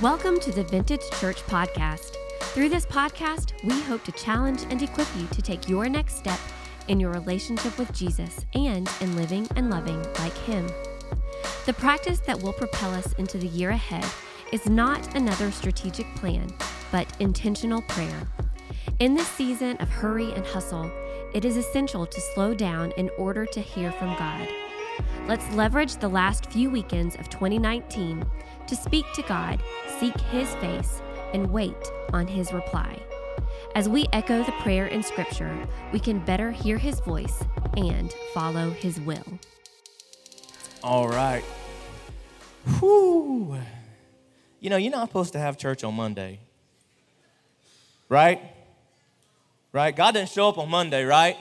Welcome to the Vintage Church Podcast. Through this podcast, we hope to challenge and equip you to take your next step in your relationship with Jesus and in living and loving like Him. The practice that will propel us into the year ahead is not another strategic plan, but intentional prayer. In this season of hurry and hustle, it is essential to slow down in order to hear from God. Let's leverage the last few weekends of 2019 to speak to God, seek His face, and wait on His reply. As we echo the prayer in Scripture, we can better hear His voice and follow His will. All right. Whew. You know, you're not supposed to have church on Monday. Right? Right? God didn't show up on Monday, right?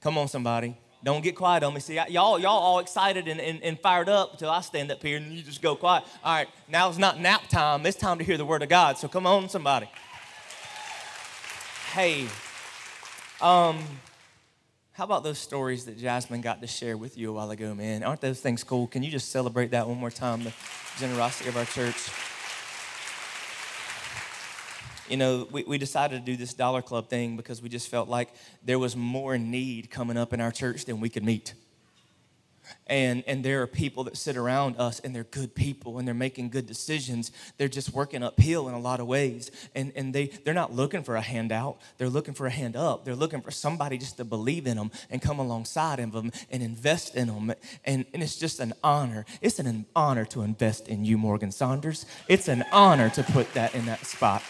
Come on, somebody. Don't get quiet on me. See, y'all, y'all all excited and, and, and fired up until I stand up here and you just go quiet. All right, now it's not nap time. It's time to hear the word of God. So come on, somebody. Hey, um, how about those stories that Jasmine got to share with you a while ago, man? Aren't those things cool? Can you just celebrate that one more time, the generosity of our church? You know, we, we decided to do this Dollar Club thing because we just felt like there was more need coming up in our church than we could meet. And, and there are people that sit around us and they're good people and they're making good decisions. They're just working uphill in a lot of ways. And, and they, they're not looking for a handout, they're looking for a hand up. They're looking for somebody just to believe in them and come alongside of them and invest in them. And, and it's just an honor. It's an honor to invest in you, Morgan Saunders. It's an honor to put that in that spot.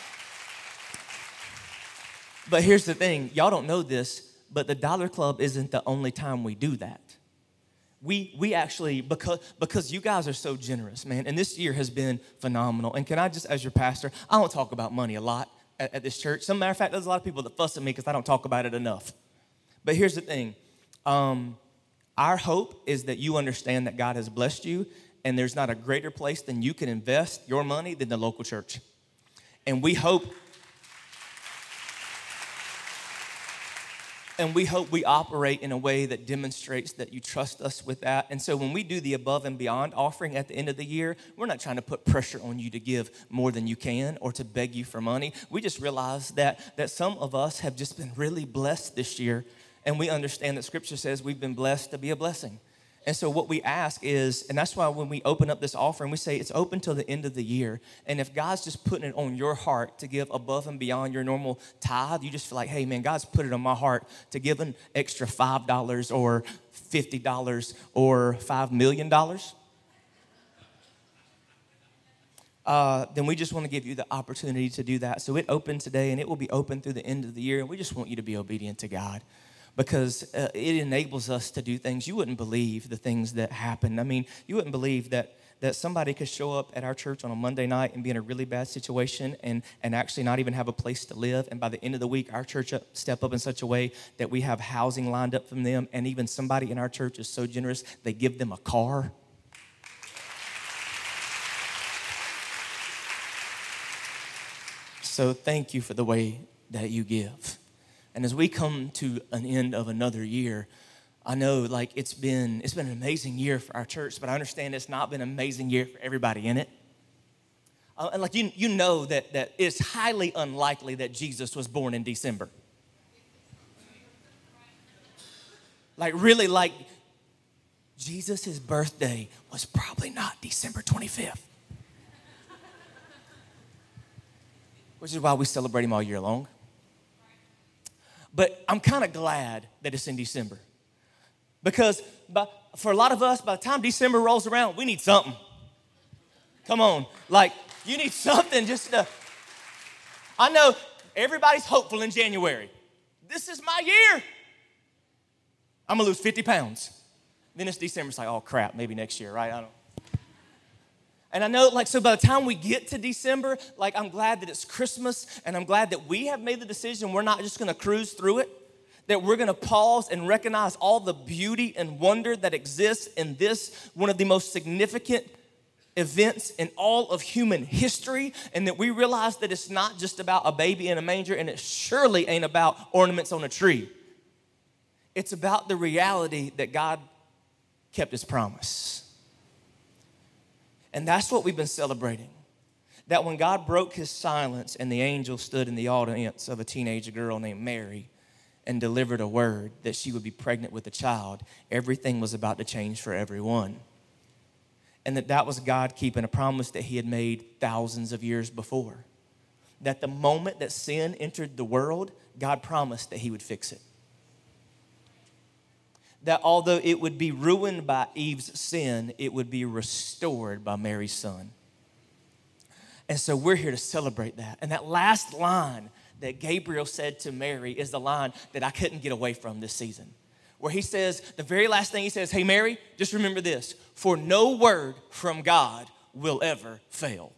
But here's the thing y'all don't know this, but the Dollar Club isn't the only time we do that. We, we actually, because, because you guys are so generous, man, and this year has been phenomenal. And can I just, as your pastor, I don't talk about money a lot at, at this church. Some matter of fact, there's a lot of people that fuss at me because I don't talk about it enough. But here's the thing um, our hope is that you understand that God has blessed you, and there's not a greater place than you can invest your money than the local church. And we hope And we hope we operate in a way that demonstrates that you trust us with that. And so when we do the above and beyond offering at the end of the year, we're not trying to put pressure on you to give more than you can or to beg you for money. We just realize that, that some of us have just been really blessed this year. And we understand that scripture says we've been blessed to be a blessing. And so what we ask is, and that's why when we open up this offering, we say it's open till the end of the year. And if God's just putting it on your heart to give above and beyond your normal tithe, you just feel like, hey man, God's put it on my heart to give an extra five dollars or fifty dollars or five million dollars. Uh, then we just want to give you the opportunity to do that. So it opened today and it will be open through the end of the year. And we just want you to be obedient to God because uh, it enables us to do things you wouldn't believe the things that happen. I mean, you wouldn't believe that that somebody could show up at our church on a Monday night and be in a really bad situation and, and actually not even have a place to live. And by the end of the week, our church step up in such a way that we have housing lined up from them. And even somebody in our church is so generous, they give them a car. So thank you for the way that you give. And as we come to an end of another year, I know like it's been it's been an amazing year for our church, but I understand it's not been an amazing year for everybody in it. Uh, and like you, you know that, that it's highly unlikely that Jesus was born in December. Like really like Jesus' birthday was probably not December 25th. Which is why we celebrate him all year long. But I'm kind of glad that it's in December. Because by, for a lot of us, by the time December rolls around, we need something. Come on. Like, you need something just to. I know everybody's hopeful in January. This is my year. I'm gonna lose 50 pounds. Then it's December, it's like, oh crap, maybe next year, right? I don't. And I know, like, so by the time we get to December, like, I'm glad that it's Christmas and I'm glad that we have made the decision we're not just gonna cruise through it, that we're gonna pause and recognize all the beauty and wonder that exists in this, one of the most significant events in all of human history, and that we realize that it's not just about a baby in a manger and it surely ain't about ornaments on a tree. It's about the reality that God kept his promise. And that's what we've been celebrating. that when God broke his silence and the angel stood in the audience of a teenage girl named Mary and delivered a word that she would be pregnant with a child, everything was about to change for everyone. And that that was God keeping a promise that he had made thousands of years before. That the moment that sin entered the world, God promised that he would fix it. That although it would be ruined by Eve's sin, it would be restored by Mary's son. And so we're here to celebrate that. And that last line that Gabriel said to Mary is the line that I couldn't get away from this season. Where he says, the very last thing he says, Hey, Mary, just remember this for no word from God will ever fail.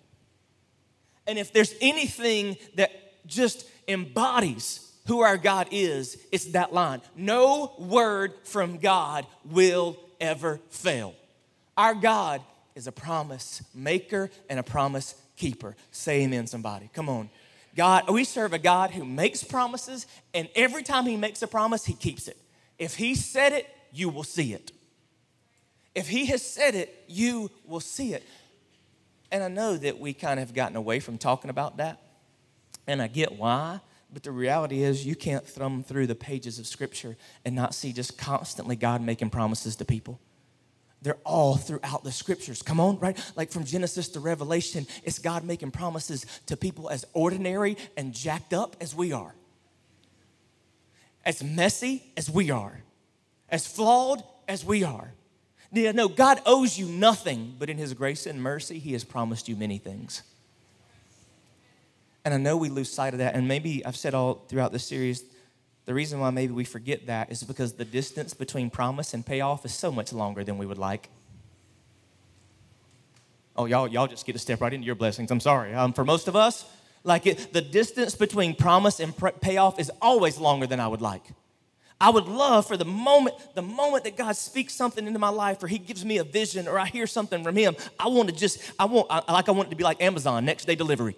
And if there's anything that just embodies who our God is, it's that line. No word from God will ever fail. Our God is a promise maker and a promise keeper. Say amen, somebody. Come on. God, we serve a God who makes promises, and every time He makes a promise, He keeps it. If He said it, you will see it. If He has said it, you will see it. And I know that we kind of have gotten away from talking about that, and I get why. But the reality is, you can't thumb through the pages of Scripture and not see just constantly God making promises to people. They're all throughout the scriptures. Come on, right? Like from Genesis to Revelation, it's God making promises to people as ordinary and jacked up as we are, as messy as we are, as flawed as we are. Yeah, no, God owes you nothing, but in His grace and mercy, He has promised you many things. And I know we lose sight of that. And maybe I've said all throughout this series the reason why maybe we forget that is because the distance between promise and payoff is so much longer than we would like. Oh, y'all, y'all just get to step right into your blessings. I'm sorry. Um, for most of us, like it, the distance between promise and pr- payoff is always longer than I would like. I would love for the moment, the moment that God speaks something into my life, or He gives me a vision, or I hear something from Him. I want to just, I want, I, like I want it to be like Amazon, next day delivery.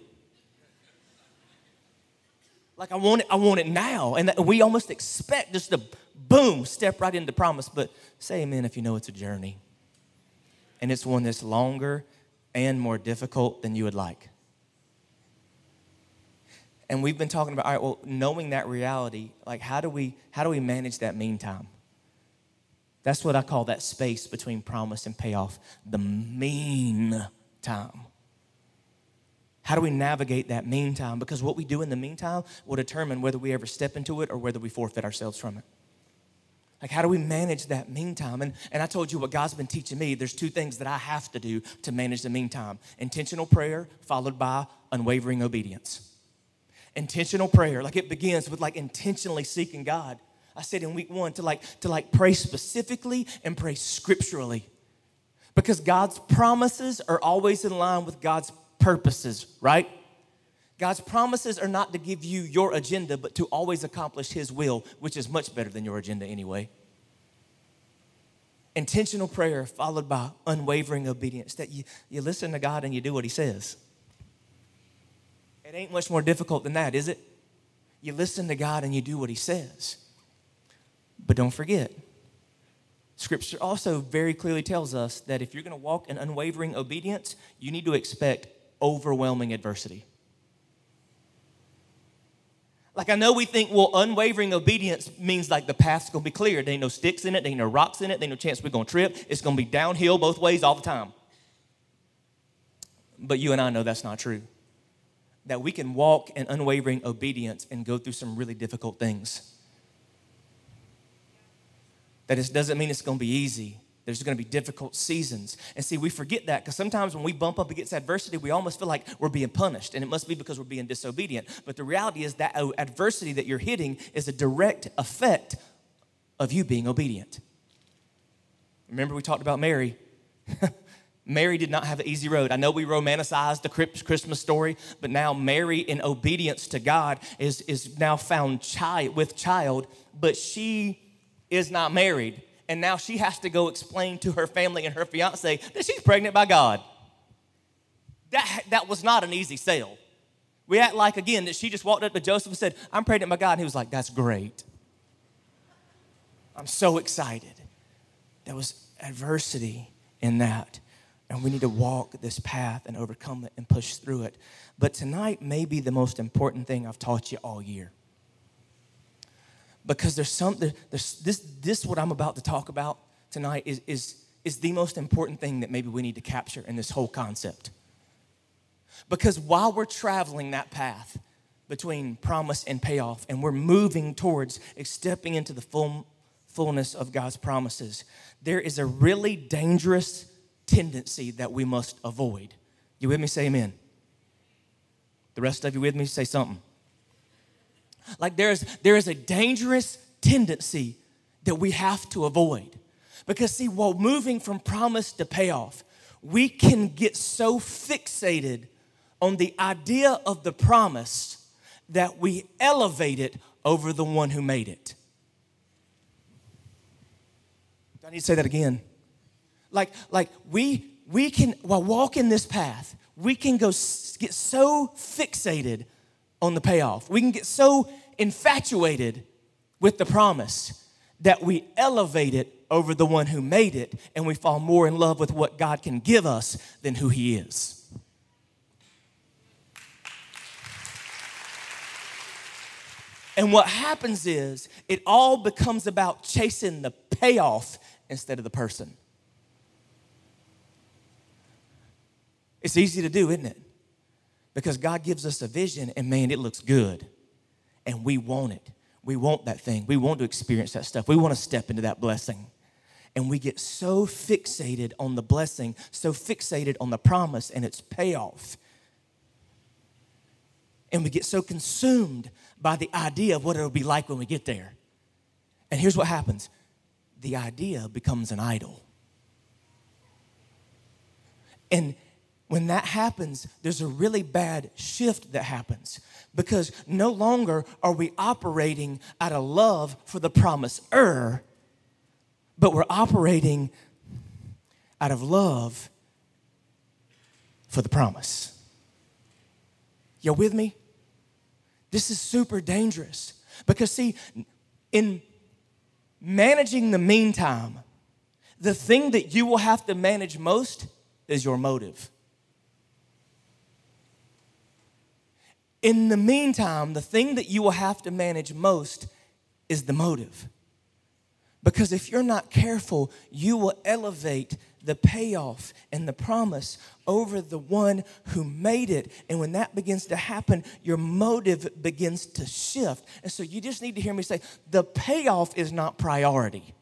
Like I want it, I want it now. And we almost expect just to boom, step right into promise. But say amen if you know it's a journey. And it's one that's longer and more difficult than you would like. And we've been talking about, all right, well, knowing that reality, like how do we how do we manage that meantime? That's what I call that space between promise and payoff, the mean time. How do we navigate that meantime? Because what we do in the meantime will determine whether we ever step into it or whether we forfeit ourselves from it. Like, how do we manage that meantime? And, and I told you what God's been teaching me. There's two things that I have to do to manage the meantime intentional prayer, followed by unwavering obedience. Intentional prayer, like it begins with like intentionally seeking God. I said in week one to like to like pray specifically and pray scripturally. Because God's promises are always in line with God's purposes, right? God's promises are not to give you your agenda, but to always accomplish His will, which is much better than your agenda anyway. Intentional prayer followed by unwavering obedience, that you, you listen to God and you do what He says. It ain't much more difficult than that, is it? You listen to God and you do what He says. But don't forget, Scripture also very clearly tells us that if you're going to walk in unwavering obedience, you need to expect overwhelming adversity. Like I know we think, well, unwavering obedience means like the path's gonna be clear. There ain't no sticks in it, there ain't no rocks in it, there ain't no chance we're gonna trip. It's gonna be downhill both ways all the time. But you and I know that's not true. That we can walk in unwavering obedience and go through some really difficult things. That it doesn't mean it's gonna be easy. There's going to be difficult seasons. And see, we forget that because sometimes when we bump up against adversity, we almost feel like we're being punished. And it must be because we're being disobedient. But the reality is that oh, adversity that you're hitting is a direct effect of you being obedient. Remember, we talked about Mary. Mary did not have an easy road. I know we romanticized the Christmas story, but now Mary, in obedience to God, is, is now found child, with child, but she is not married and now she has to go explain to her family and her fiance that she's pregnant by God. That, that was not an easy sale. We act like, again, that she just walked up to Joseph and said, I'm pregnant by God. And he was like, That's great. I'm so excited. There was adversity in that. And we need to walk this path and overcome it and push through it. But tonight may be the most important thing I've taught you all year. Because there's something, there's, this, this, what I'm about to talk about tonight, is, is, is the most important thing that maybe we need to capture in this whole concept. Because while we're traveling that path between promise and payoff, and we're moving towards stepping into the full, fullness of God's promises, there is a really dangerous tendency that we must avoid. You with me? Say amen. The rest of you with me? Say something. Like there's there is a dangerous tendency that we have to avoid. Because see, while moving from promise to payoff, we can get so fixated on the idea of the promise that we elevate it over the one who made it. I need to say that again. Like, like we we can while walking this path, we can go get so fixated on the payoff. We can get so infatuated with the promise that we elevate it over the one who made it and we fall more in love with what God can give us than who he is. And what happens is it all becomes about chasing the payoff instead of the person. It's easy to do, isn't it? Because God gives us a vision and man, it looks good. And we want it. We want that thing. We want to experience that stuff. We want to step into that blessing. And we get so fixated on the blessing, so fixated on the promise and its payoff. And we get so consumed by the idea of what it'll be like when we get there. And here's what happens the idea becomes an idol. And when that happens, there's a really bad shift that happens because no longer are we operating out of love for the promiser, but we're operating out of love for the promise. You with me? This is super dangerous because, see, in managing the meantime, the thing that you will have to manage most is your motive. In the meantime, the thing that you will have to manage most is the motive. Because if you're not careful, you will elevate the payoff and the promise over the one who made it. And when that begins to happen, your motive begins to shift. And so you just need to hear me say the payoff is not priority.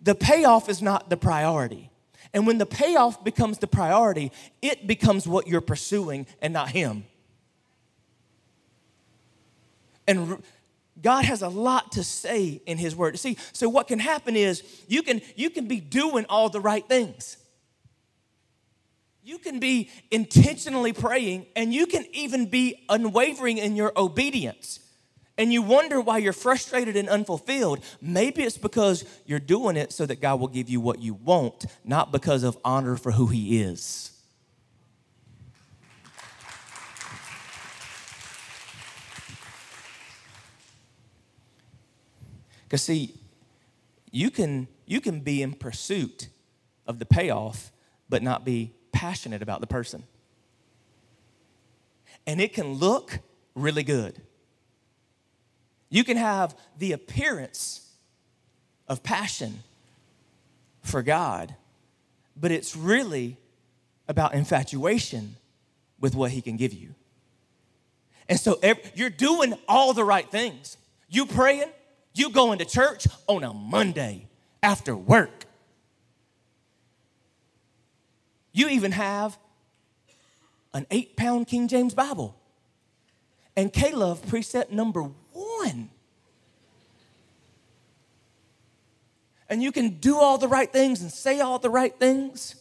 The payoff is not the priority. And when the payoff becomes the priority, it becomes what you're pursuing and not Him. And God has a lot to say in His Word. See, so what can happen is you can, you can be doing all the right things. You can be intentionally praying, and you can even be unwavering in your obedience. And you wonder why you're frustrated and unfulfilled. Maybe it's because you're doing it so that God will give you what you want, not because of honor for who He is. Because, see, you can, you can be in pursuit of the payoff, but not be passionate about the person. And it can look really good. You can have the appearance of passion for God, but it's really about infatuation with what He can give you. And so you're doing all the right things. You praying, you going to church on a Monday after work. You even have an eight pound King James Bible. And K-LOVE precept number one. And you can do all the right things and say all the right things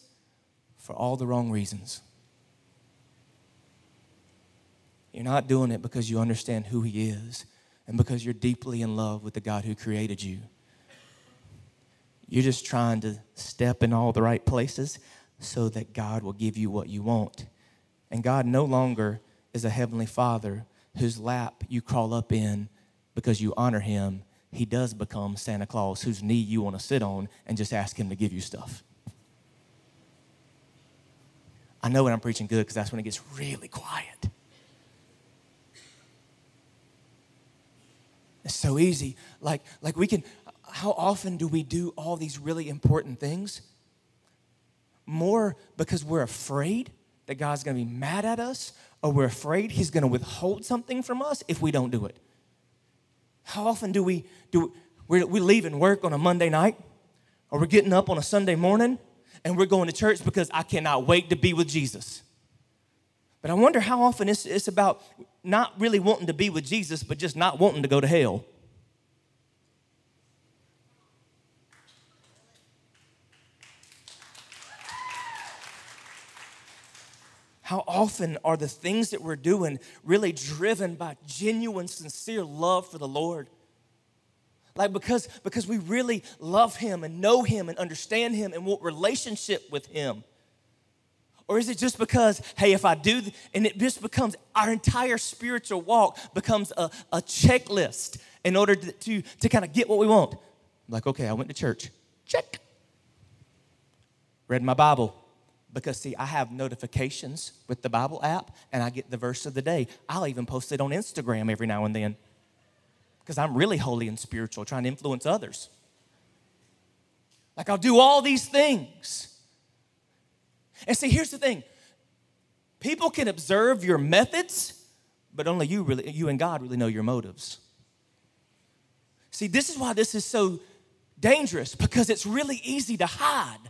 for all the wrong reasons. You're not doing it because you understand who He is and because you're deeply in love with the God who created you. You're just trying to step in all the right places so that God will give you what you want. And God no longer is a heavenly father whose lap you crawl up in because you honor him. He does become Santa Claus whose knee you want to sit on and just ask him to give you stuff. I know when I'm preaching good because that's when it gets really quiet. It's so easy. Like, like we can, how often do we do all these really important things? More because we're afraid that God's gonna be mad at us, or we're afraid He's gonna withhold something from us if we don't do it. How often do we do we're, we leaving work on a Monday night, or we're getting up on a Sunday morning, and we're going to church because I cannot wait to be with Jesus. But I wonder how often it's, it's about not really wanting to be with Jesus, but just not wanting to go to hell. How often are the things that we're doing really driven by genuine, sincere love for the Lord? Like because, because we really love Him and know Him and understand Him and want relationship with Him? Or is it just because, hey, if I do, and it just becomes our entire spiritual walk becomes a, a checklist in order to, to, to kind of get what we want? Like, okay, I went to church. Check. Read my Bible because see i have notifications with the bible app and i get the verse of the day. I'll even post it on instagram every now and then because i'm really holy and spiritual trying to influence others. Like i'll do all these things. And see here's the thing. People can observe your methods but only you really you and god really know your motives. See this is why this is so dangerous because it's really easy to hide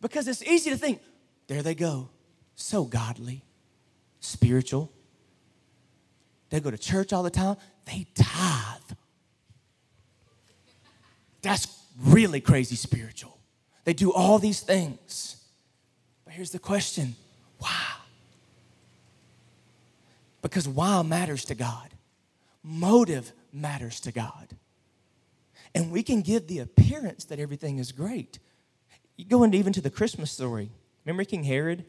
because it's easy to think, there they go, so godly, spiritual. They go to church all the time, they tithe. That's really crazy spiritual. They do all these things. But here's the question why? Because why matters to God, motive matters to God. And we can give the appearance that everything is great you go into even to the Christmas story. Remember King Herod?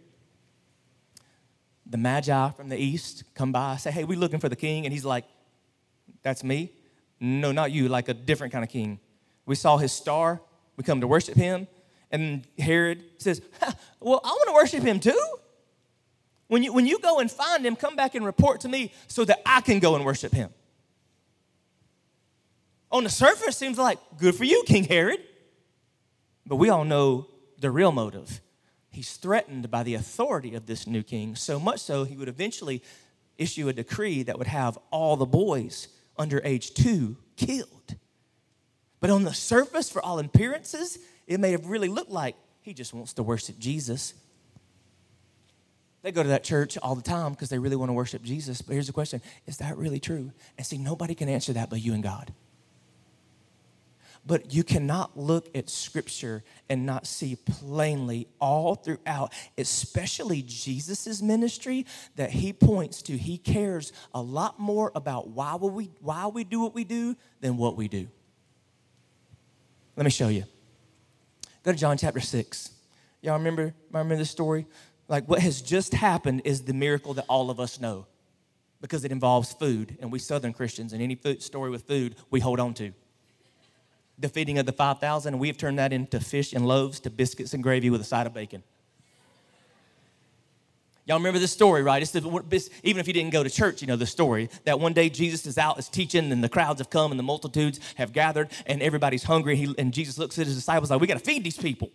The Magi from the east come by, say, Hey, we're looking for the king. And he's like, That's me? No, not you, like a different kind of king. We saw his star, we come to worship him. And Herod says, Well, I want to worship him too. When you, when you go and find him, come back and report to me so that I can go and worship him. On the surface, seems like good for you, King Herod. But we all know the real motive. He's threatened by the authority of this new king, so much so he would eventually issue a decree that would have all the boys under age two killed. But on the surface, for all appearances, it may have really looked like he just wants to worship Jesus. They go to that church all the time because they really want to worship Jesus. But here's the question Is that really true? And see, nobody can answer that but you and God. But you cannot look at Scripture and not see plainly all throughout, especially Jesus' ministry, that he points to. He cares a lot more about why we, why we do what we do than what we do. Let me show you. Go to John chapter 6. Y'all remember, remember this story? Like what has just happened is the miracle that all of us know because it involves food. And we Southern Christians, and any food story with food, we hold on to the feeding of the 5,000, and we've turned that into fish and loaves to biscuits and gravy with a side of bacon. Y'all remember this story, right? It's the, even if you didn't go to church, you know the story. That one day Jesus is out, is teaching, and the crowds have come, and the multitudes have gathered, and everybody's hungry. He, and Jesus looks at his disciples like, "We got to feed these people."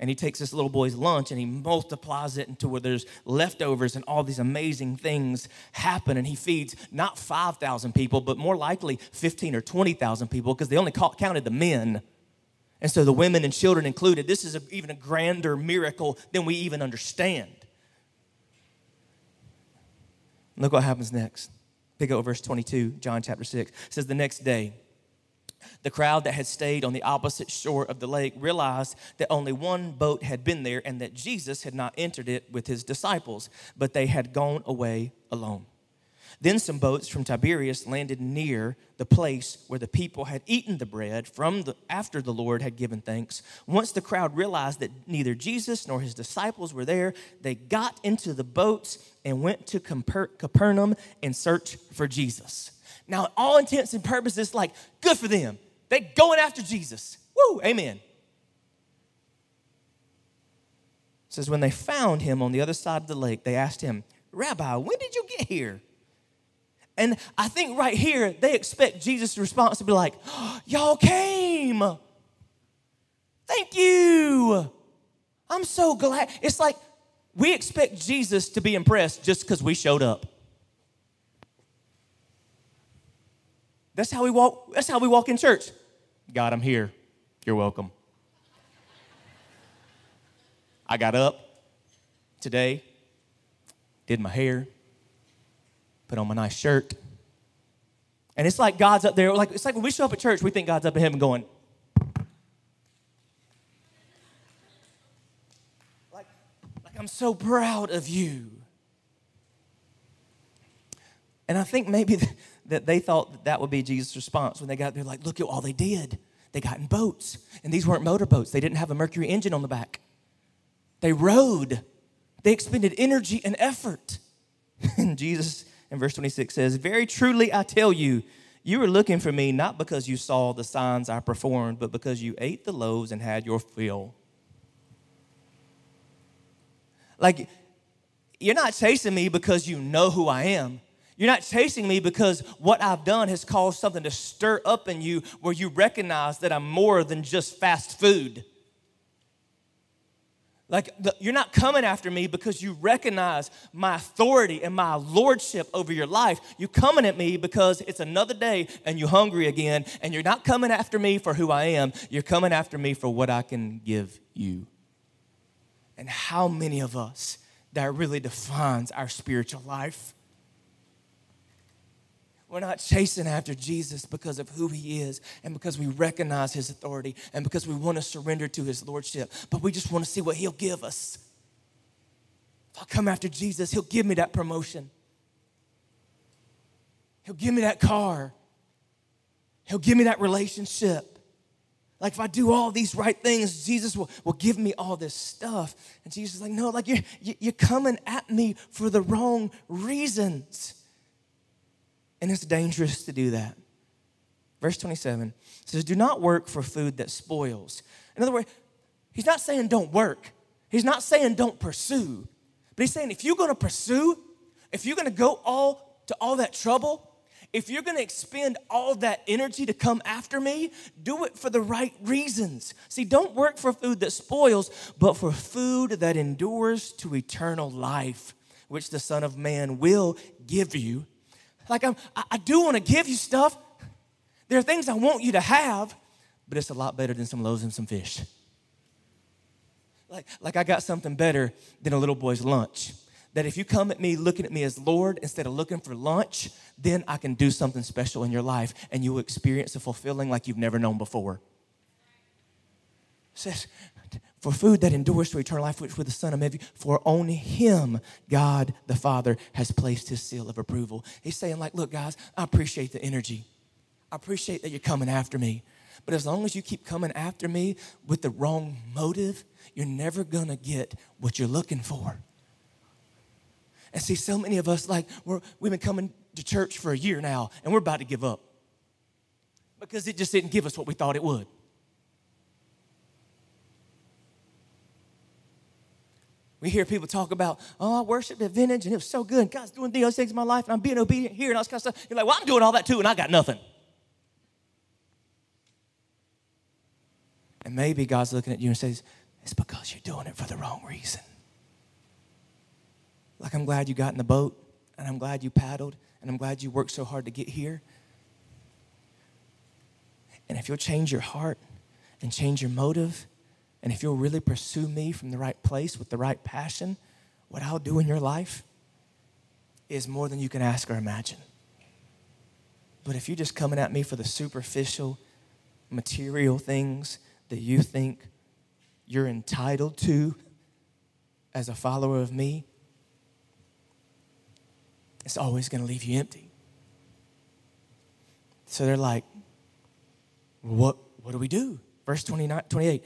And he takes this little boy's lunch and he multiplies it into where there's leftovers and all these amazing things happen. And he feeds not 5,000 people, but more likely 15 or 20,000 people because they only counted the men. And so the women and children included. This is a, even a grander miracle than we even understand. Look what happens next. Pick up verse 22, John chapter 6. It says, The next day, the crowd that had stayed on the opposite shore of the lake realized that only one boat had been there and that Jesus had not entered it with his disciples, but they had gone away alone. Then some boats from Tiberias landed near the place where the people had eaten the bread from the, after the Lord had given thanks. Once the crowd realized that neither Jesus nor his disciples were there, they got into the boats and went to Capernaum in search for Jesus. Now, all intents and purposes, like good for them. They going after Jesus. Woo, amen. says, When they found him on the other side of the lake, they asked him, Rabbi, when did you get here? And I think right here, they expect Jesus' response to be like, oh, Y'all came. Thank you. I'm so glad. It's like we expect Jesus to be impressed just because we showed up. That's how we walk, that's how we walk in church. God, I'm here. You're welcome. I got up today, did my hair, put on my nice shirt. And it's like God's up there, like it's like when we show up at church, we think God's up in heaven going, like, like I'm so proud of you. And I think maybe that they thought that, that would be Jesus' response when they got there, like, look at all they did. They got in boats, and these weren't motorboats. They didn't have a Mercury engine on the back. They rowed. They expended energy and effort. And Jesus in verse 26 says, Very truly I tell you, you are looking for me not because you saw the signs I performed, but because you ate the loaves and had your fill. Like, you're not chasing me because you know who I am. You're not chasing me because what I've done has caused something to stir up in you where you recognize that I'm more than just fast food. Like, the, you're not coming after me because you recognize my authority and my lordship over your life. You're coming at me because it's another day and you're hungry again. And you're not coming after me for who I am. You're coming after me for what I can give you. And how many of us that really defines our spiritual life? We're not chasing after Jesus because of who he is and because we recognize his authority and because we want to surrender to his lordship, but we just want to see what he'll give us. If I come after Jesus, he'll give me that promotion. He'll give me that car. He'll give me that relationship. Like if I do all these right things, Jesus will, will give me all this stuff. And Jesus is like, no, like you're, you're coming at me for the wrong reasons. And it's dangerous to do that. Verse 27 says, Do not work for food that spoils. In other words, he's not saying don't work, he's not saying don't pursue, but he's saying if you're gonna pursue, if you're gonna go all to all that trouble, if you're gonna expend all that energy to come after me, do it for the right reasons. See, don't work for food that spoils, but for food that endures to eternal life, which the Son of Man will give you like I'm, I do want to give you stuff. There are things I want you to have, but it's a lot better than some loaves and some fish. Like, like I got something better than a little boy's lunch. That if you come at me looking at me as Lord instead of looking for lunch, then I can do something special in your life and you will experience a fulfilling like you've never known before. Says, for food that endures to eternal life, which with the Son of Man, for on him God the Father has placed his seal of approval. He's saying, like, look, guys, I appreciate the energy. I appreciate that you're coming after me. But as long as you keep coming after me with the wrong motive, you're never gonna get what you're looking for. And see, so many of us, like, we're, we've been coming to church for a year now, and we're about to give up because it just didn't give us what we thought it would. We hear people talk about, oh, I worshiped at Vintage and it was so good. God's doing these things in my life and I'm being obedient here and all this kind of stuff. You're like, well, I'm doing all that too and I got nothing. And maybe God's looking at you and says, it's because you're doing it for the wrong reason. Like, I'm glad you got in the boat and I'm glad you paddled and I'm glad you worked so hard to get here. And if you'll change your heart and change your motive, and if you'll really pursue me from the right place with the right passion, what I'll do in your life is more than you can ask or imagine. But if you're just coming at me for the superficial, material things that you think you're entitled to as a follower of me, it's always going to leave you empty. So they're like, what, what do we do? Verse 29, 28.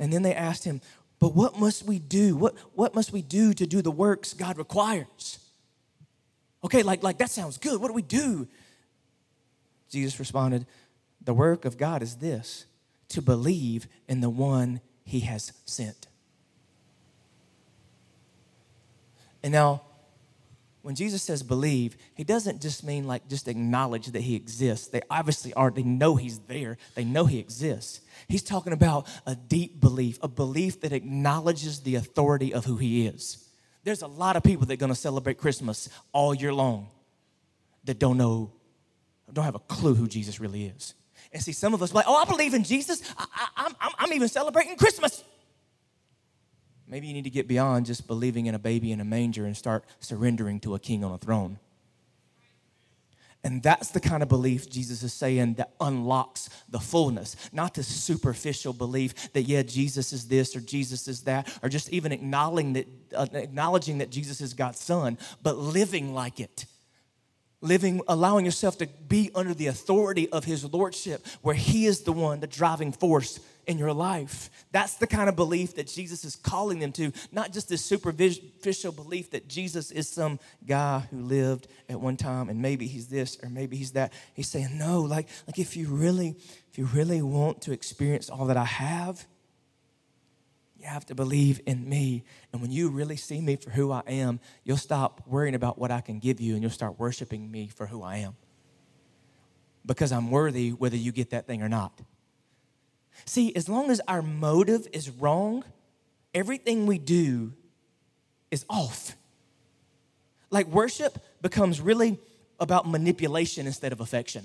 And then they asked him, But what must we do? What, what must we do to do the works God requires? Okay, like, like that sounds good. What do we do? Jesus responded, The work of God is this to believe in the one he has sent. And now, when Jesus says believe, he doesn't just mean like just acknowledge that he exists. They obviously are, they know he's there, they know he exists. He's talking about a deep belief, a belief that acknowledges the authority of who he is. There's a lot of people that are gonna celebrate Christmas all year long that don't know, don't have a clue who Jesus really is. And see, some of us like, oh, I believe in Jesus. I, I'm, I'm even celebrating Christmas. Maybe you need to get beyond just believing in a baby in a manger and start surrendering to a king on a throne. And that's the kind of belief Jesus is saying that unlocks the fullness, not the superficial belief that, yeah, Jesus is this or Jesus is that, or just even acknowledging that, uh, acknowledging that Jesus is God's son, but living like it living, allowing yourself to be under the authority of His Lordship, where He is the one, the driving force in your life. That's the kind of belief that Jesus is calling them to, not just this superficial belief that Jesus is some guy who lived at one time and maybe he's this or maybe he's that. He's saying, no, like, like if you really, if you really want to experience all that I have, you have to believe in me. And when you really see me for who I am, you'll stop worrying about what I can give you and you'll start worshiping me for who I am. Because I'm worthy whether you get that thing or not. See, as long as our motive is wrong, everything we do is off. Like worship becomes really about manipulation instead of affection.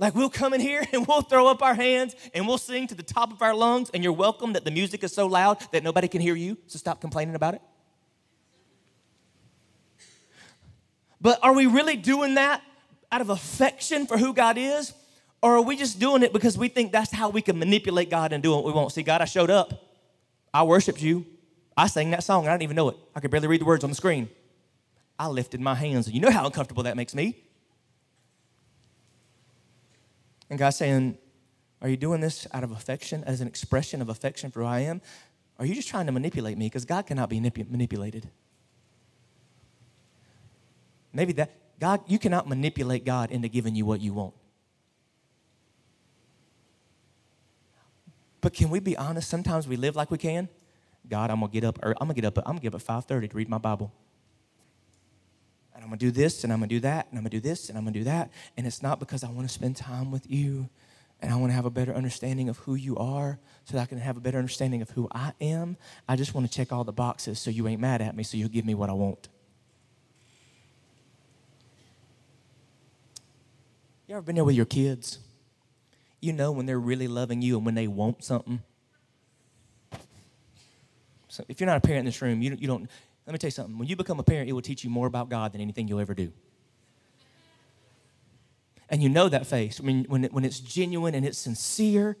Like we'll come in here and we'll throw up our hands and we'll sing to the top of our lungs, and you're welcome that the music is so loud that nobody can hear you, so stop complaining about it. But are we really doing that out of affection for who God is? Or are we just doing it because we think that's how we can manipulate God and do what we want? See, God, I showed up. I worshiped you. I sang that song. I didn't even know it. I could barely read the words on the screen. I lifted my hands. And you know how uncomfortable that makes me. And God's saying, Are you doing this out of affection, as an expression of affection for who I am? Are you just trying to manipulate me? Because God cannot be manipulated. Maybe that, God, you cannot manipulate God into giving you what you want. But can we be honest? Sometimes we live like we can. God, I'm gonna get up. I'm gonna get up. I'm gonna get up at 5:30 to read my Bible. I'm gonna do this, and I'm gonna do that, and I'm gonna do this, and I'm gonna do that. And it's not because I want to spend time with you, and I want to have a better understanding of who you are, so that I can have a better understanding of who I am. I just want to check all the boxes, so you ain't mad at me, so you'll give me what I want. You ever been there with your kids? You know when they're really loving you and when they want something. So if you're not a parent in this room, you, you don't, let me tell you something. When you become a parent, it will teach you more about God than anything you'll ever do. And you know that face when, when, it, when it's genuine and it's sincere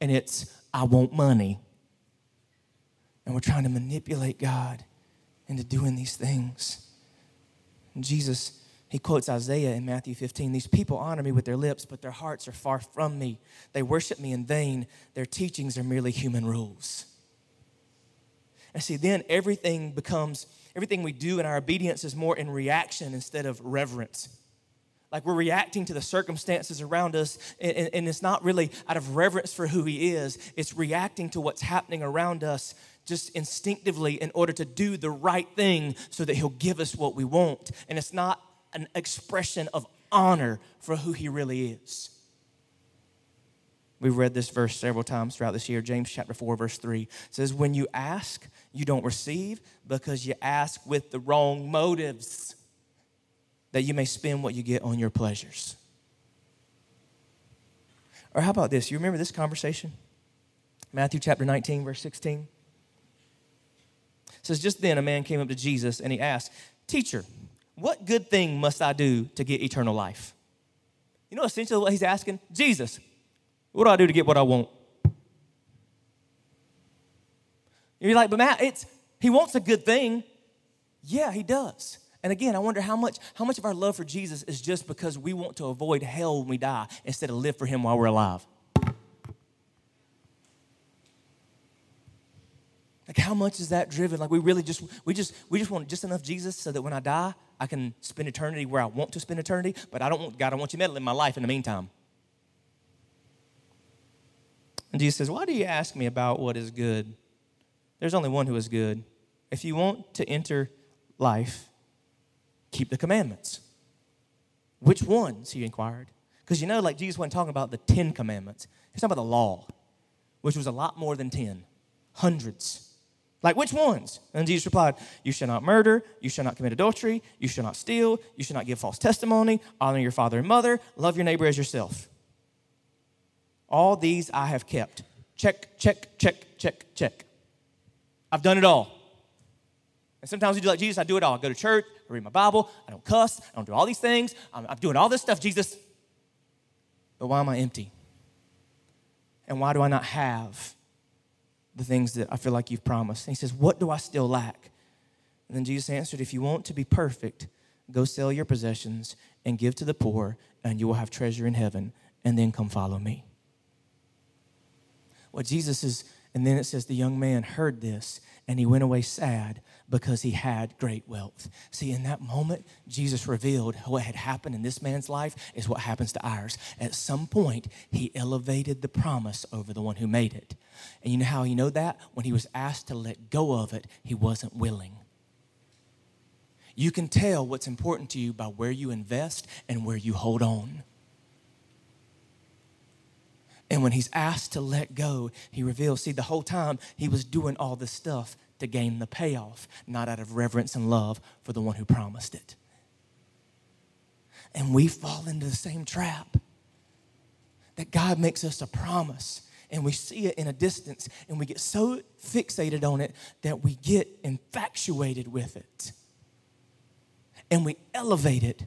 and it's, I want money. And we're trying to manipulate God into doing these things. And Jesus he quotes Isaiah in Matthew 15 These people honor me with their lips, but their hearts are far from me. They worship me in vain. Their teachings are merely human rules. And see, then everything becomes, everything we do in our obedience is more in reaction instead of reverence. Like we're reacting to the circumstances around us, and, and it's not really out of reverence for who He is, it's reacting to what's happening around us just instinctively in order to do the right thing so that He'll give us what we want. And it's not an expression of honor for who he really is. We've read this verse several times throughout this year. James chapter 4, verse 3 says, When you ask, you don't receive because you ask with the wrong motives, that you may spend what you get on your pleasures. Or how about this? You remember this conversation? Matthew chapter 19, verse 16. It says, Just then a man came up to Jesus and he asked, Teacher, what good thing must I do to get eternal life? You know essentially what he's asking? Jesus, what do I do to get what I want? You're like, but Matt, it's he wants a good thing. Yeah, he does. And again, I wonder how much how much of our love for Jesus is just because we want to avoid hell when we die instead of live for him while we're alive. Like how much is that driven? Like we really just we just we just want just enough Jesus so that when I die, I can spend eternity where I want to spend eternity, but I don't want God, I want you meddling in my life in the meantime. And Jesus says, Why do you ask me about what is good? there's only one who is good. If you want to enter life, keep the commandments. Which ones? He inquired. Because you know, like Jesus wasn't talking about the Ten Commandments, he's talking about the law, which was a lot more than 10, hundreds. Like, which ones? And Jesus replied, You shall not murder, you shall not commit adultery, you shall not steal, you shall not give false testimony, honor your father and mother, love your neighbor as yourself. All these I have kept. Check, check, check, check, check. I've done it all. And sometimes we do like Jesus, I do it all. I go to church, I read my Bible, I don't cuss, I don't do all these things. I'm, I'm doing all this stuff, Jesus. But why am I empty? And why do I not have the things that I feel like you've promised? And he says, What do I still lack? And then Jesus answered, If you want to be perfect, go sell your possessions and give to the poor, and you will have treasure in heaven, and then come follow me. What Jesus is, and then it says, The young man heard this, and he went away sad because he had great wealth. See, in that moment, Jesus revealed what had happened in this man's life is what happens to ours. At some point, he elevated the promise over the one who made it. And you know how you know that? When he was asked to let go of it, he wasn't willing. You can tell what's important to you by where you invest and where you hold on. And when he's asked to let go, he reveals, see, the whole time he was doing all this stuff to gain the payoff, not out of reverence and love for the one who promised it. And we fall into the same trap that God makes us a promise and we see it in a distance and we get so fixated on it that we get infatuated with it and we elevate it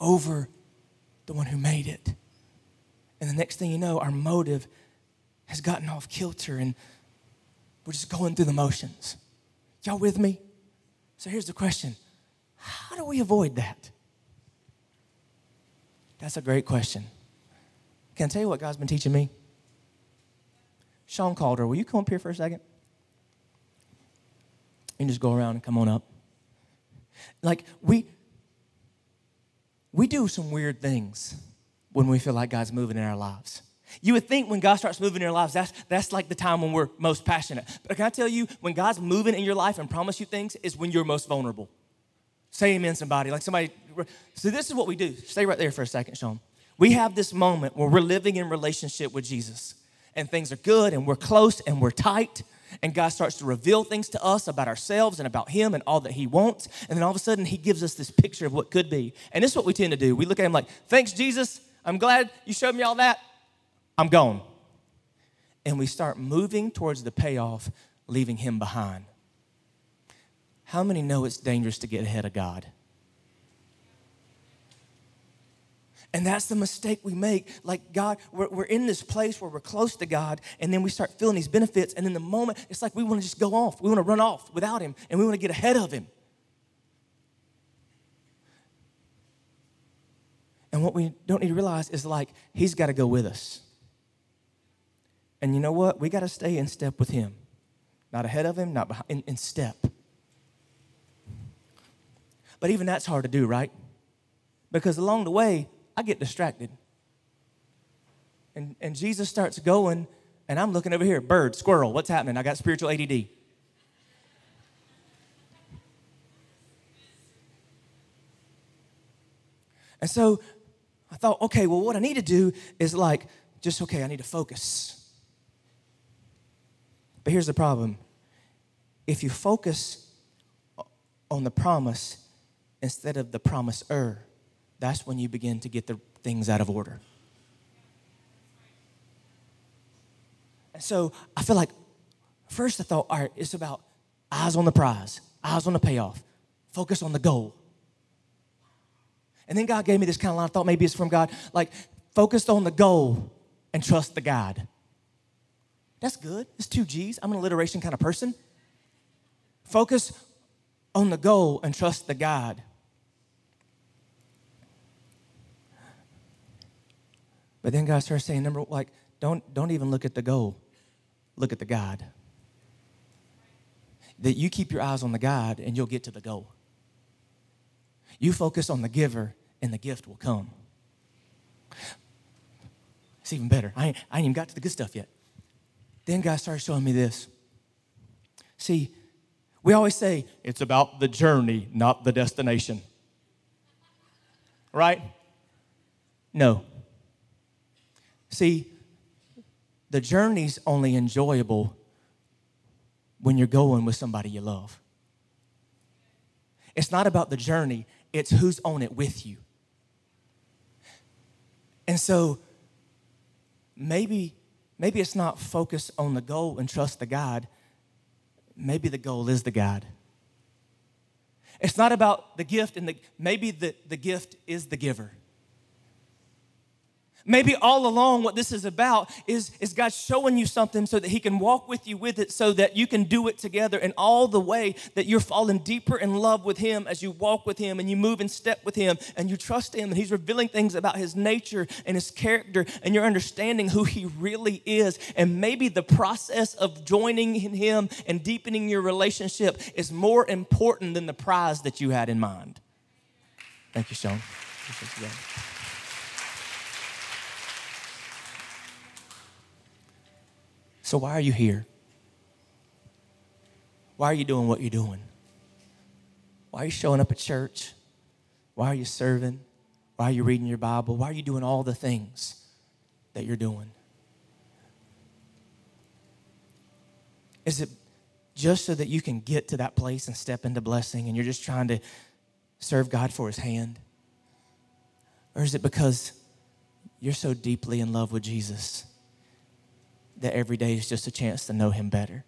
over the one who made it. And the next thing you know, our motive has gotten off kilter and we're just going through the motions. Y'all with me? So here's the question How do we avoid that? That's a great question. Can I tell you what God's been teaching me? Sean Calder, will you come up here for a second? And just go around and come on up. Like we we do some weird things when we feel like God's moving in our lives. You would think when God starts moving in your lives, that's, that's like the time when we're most passionate. But can I tell you, when God's moving in your life and promise you things, is when you're most vulnerable. Say amen, somebody. Like somebody. So this is what we do. Stay right there for a second, Sean. We have this moment where we're living in relationship with Jesus, and things are good, and we're close, and we're tight, and God starts to reveal things to us about ourselves and about Him and all that He wants. And then all of a sudden, He gives us this picture of what could be. And this is what we tend to do. We look at Him like, "Thanks, Jesus. I'm glad you showed me all that. I'm gone. And we start moving towards the payoff, leaving him behind. How many know it's dangerous to get ahead of God? And that's the mistake we make. Like, God, we're, we're in this place where we're close to God, and then we start feeling these benefits, and in the moment, it's like we want to just go off. We want to run off without Him, and we want to get ahead of Him. And what we don't need to realize is like, He's got to go with us. And you know what? We got to stay in step with Him. Not ahead of Him, not behind, in, in step. But even that's hard to do, right? Because along the way, I get distracted. And, and Jesus starts going, and I'm looking over here bird, squirrel, what's happening? I got spiritual ADD. And so I thought, okay, well, what I need to do is like, just okay, I need to focus. But here's the problem if you focus on the promise instead of the promiser, that's when you begin to get the things out of order. And so I feel like first I thought, all right, it's about eyes on the prize, eyes on the payoff, focus on the goal. And then God gave me this kind of line. I thought maybe it's from God, like focused on the goal and trust the God. That's good. It's two G's. I'm an alliteration kind of person. Focus on the goal and trust the God. But then God starts saying, number one, like, don't don't even look at the goal. Look at the God. That you keep your eyes on the God and you'll get to the goal. You focus on the giver and the gift will come. It's even better. I ain't, I ain't even got to the good stuff yet. Then God started showing me this. See, we always say it's about the journey, not the destination. Right? No. See, the journey's only enjoyable when you're going with somebody you love. It's not about the journey, it's who's on it with you. And so maybe maybe it's not focus on the goal and trust the God. Maybe the goal is the God. It's not about the gift and the maybe the, the gift is the giver. Maybe all along, what this is about is, is God showing you something so that He can walk with you with it so that you can do it together. And all the way that you're falling deeper in love with Him as you walk with Him and you move in step with Him and you trust Him and He's revealing things about His nature and His character and you're understanding who He really is. And maybe the process of joining in Him and deepening your relationship is more important than the prize that you had in mind. Thank you, Sean. So, why are you here? Why are you doing what you're doing? Why are you showing up at church? Why are you serving? Why are you reading your Bible? Why are you doing all the things that you're doing? Is it just so that you can get to that place and step into blessing and you're just trying to serve God for his hand? Or is it because you're so deeply in love with Jesus that every day is just a chance to know Him better.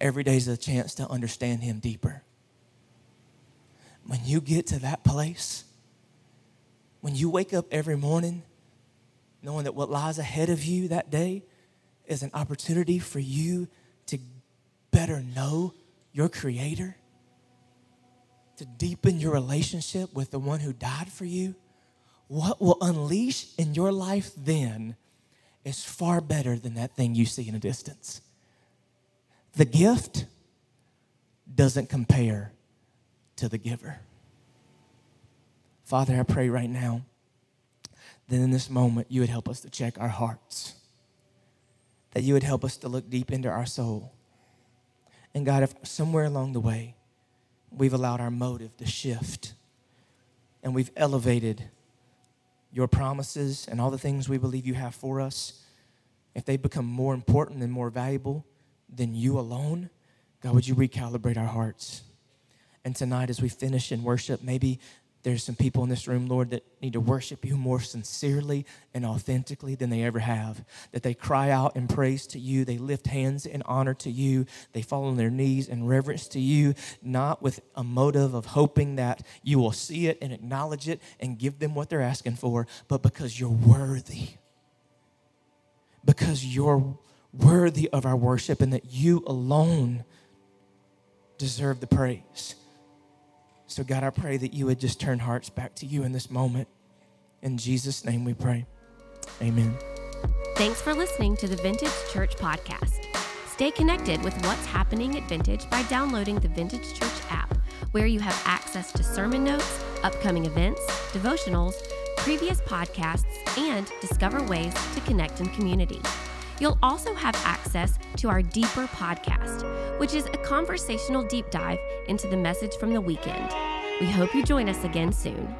Every day is a chance to understand Him deeper. When you get to that place, when you wake up every morning knowing that what lies ahead of you that day is an opportunity for you to better know your Creator, to deepen your relationship with the one who died for you, what will unleash in your life then is far better than that thing you see in a distance. The gift doesn't compare to the giver. Father, I pray right now that in this moment you would help us to check our hearts, that you would help us to look deep into our soul. And God, if somewhere along the way we've allowed our motive to shift and we've elevated your promises and all the things we believe you have for us, if they become more important and more valuable than you alone, God, would you recalibrate our hearts? And tonight, as we finish in worship, maybe there's some people in this room, Lord, that need to worship you more sincerely and authentically than they ever have. That they cry out in praise to you, they lift hands in honor to you, they fall on their knees in reverence to you, not with a motive of hoping that you will see it and acknowledge it and give them what they're asking for, but because you're worthy. Because you're worthy of our worship and that you alone deserve the praise. So, God, I pray that you would just turn hearts back to you in this moment. In Jesus' name we pray. Amen. Thanks for listening to the Vintage Church Podcast. Stay connected with what's happening at Vintage by downloading the Vintage Church app, where you have access to sermon notes, upcoming events, devotionals, previous podcasts, and discover ways to connect in community. You'll also have access to our Deeper podcast, which is a conversational deep dive into the message from the weekend. We hope you join us again soon.